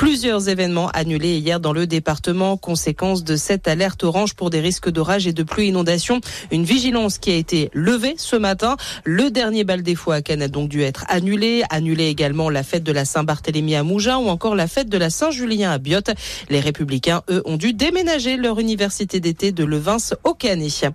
Plusieurs événements annulés hier dans le département, conséquence de cette alerte orange pour des risques d'orage et de pluie inondation. Une vigilance qui a été levée ce matin. Le dernier bal des foix à Cannes a donc dû être annulé. Annulé également la fête de la Saint-Barthélemy à Mougins ou encore la fête de la Saint-Julien à Biot. Les Républicains, eux, ont dû déménager leur université d'été de Levins au Canet.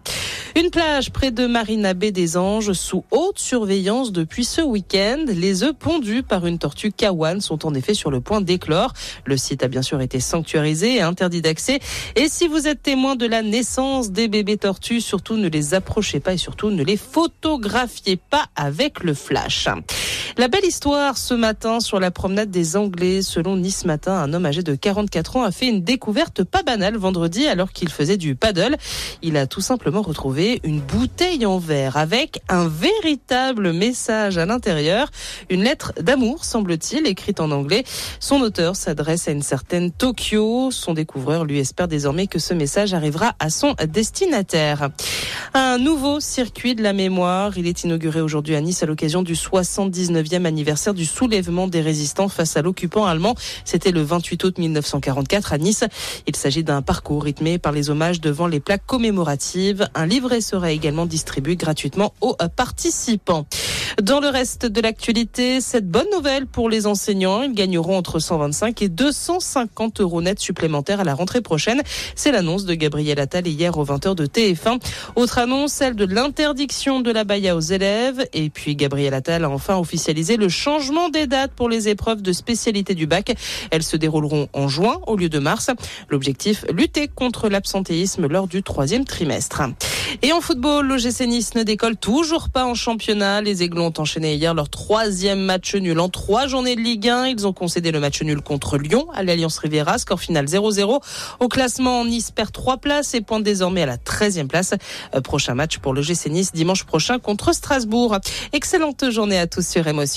Une plage près de Marina Baie des Anges sous haute surveillance depuis ce week-end. Les œufs pondus par une tortue kawan sont en effet sur le point d'éclore. Le site a bien sûr été sanctuarisé et interdit d'accès. Et si vous êtes témoin de la naissance des bébés tortues, surtout ne les approchez pas et surtout ne les photographiez pas avec le flash. La belle histoire ce matin sur la promenade des Anglais. Selon Nice Matin, un homme âgé de 44 ans a fait une découverte pas banale vendredi alors qu'il faisait du paddle. Il a tout simplement retrouvé une bouteille en verre avec un véritable message à l'intérieur. Une lettre d'amour, semble-t-il, écrite en anglais. Son auteur s'adresse à une certaine Tokyo. Son découvreur lui espère désormais que ce message arrivera à son destinataire. Un nouveau circuit de la mémoire. Il est inauguré aujourd'hui à Nice à l'occasion du 79e anniversaire du soulèvement des résistants face à l'occupant allemand. C'était le 28 août 1944 à Nice. Il s'agit d'un parcours rythmé par les hommages devant les plaques commémoratives. Un sera également distribué gratuitement aux participants. Dans le reste de l'actualité, cette bonne nouvelle pour les enseignants. Ils gagneront entre 125 et 250 euros net supplémentaires à la rentrée prochaine. C'est l'annonce de Gabriel Attal hier aux 20h de TF1. Autre annonce, celle de l'interdiction de la baya aux élèves. Et puis Gabriel Attal a enfin officialisé le changement des dates pour les épreuves de spécialité du bac. Elles se dérouleront en juin au lieu de mars. L'objectif, lutter contre l'absentéisme lors du troisième trimestre. Et en football, l'OGC Nice ne décolle toujours pas en championnat. Les Aiglons ont enchaîné hier leur troisième match nul en trois journées de Ligue 1. Ils ont concédé le match nul contre Lyon à l'Alliance Riviera, score final 0-0. Au classement, Nice perd trois places et pointe désormais à la 13e place. Euh, prochain match pour l'OGC Nice dimanche prochain contre Strasbourg. Excellente journée à tous sur Émotion.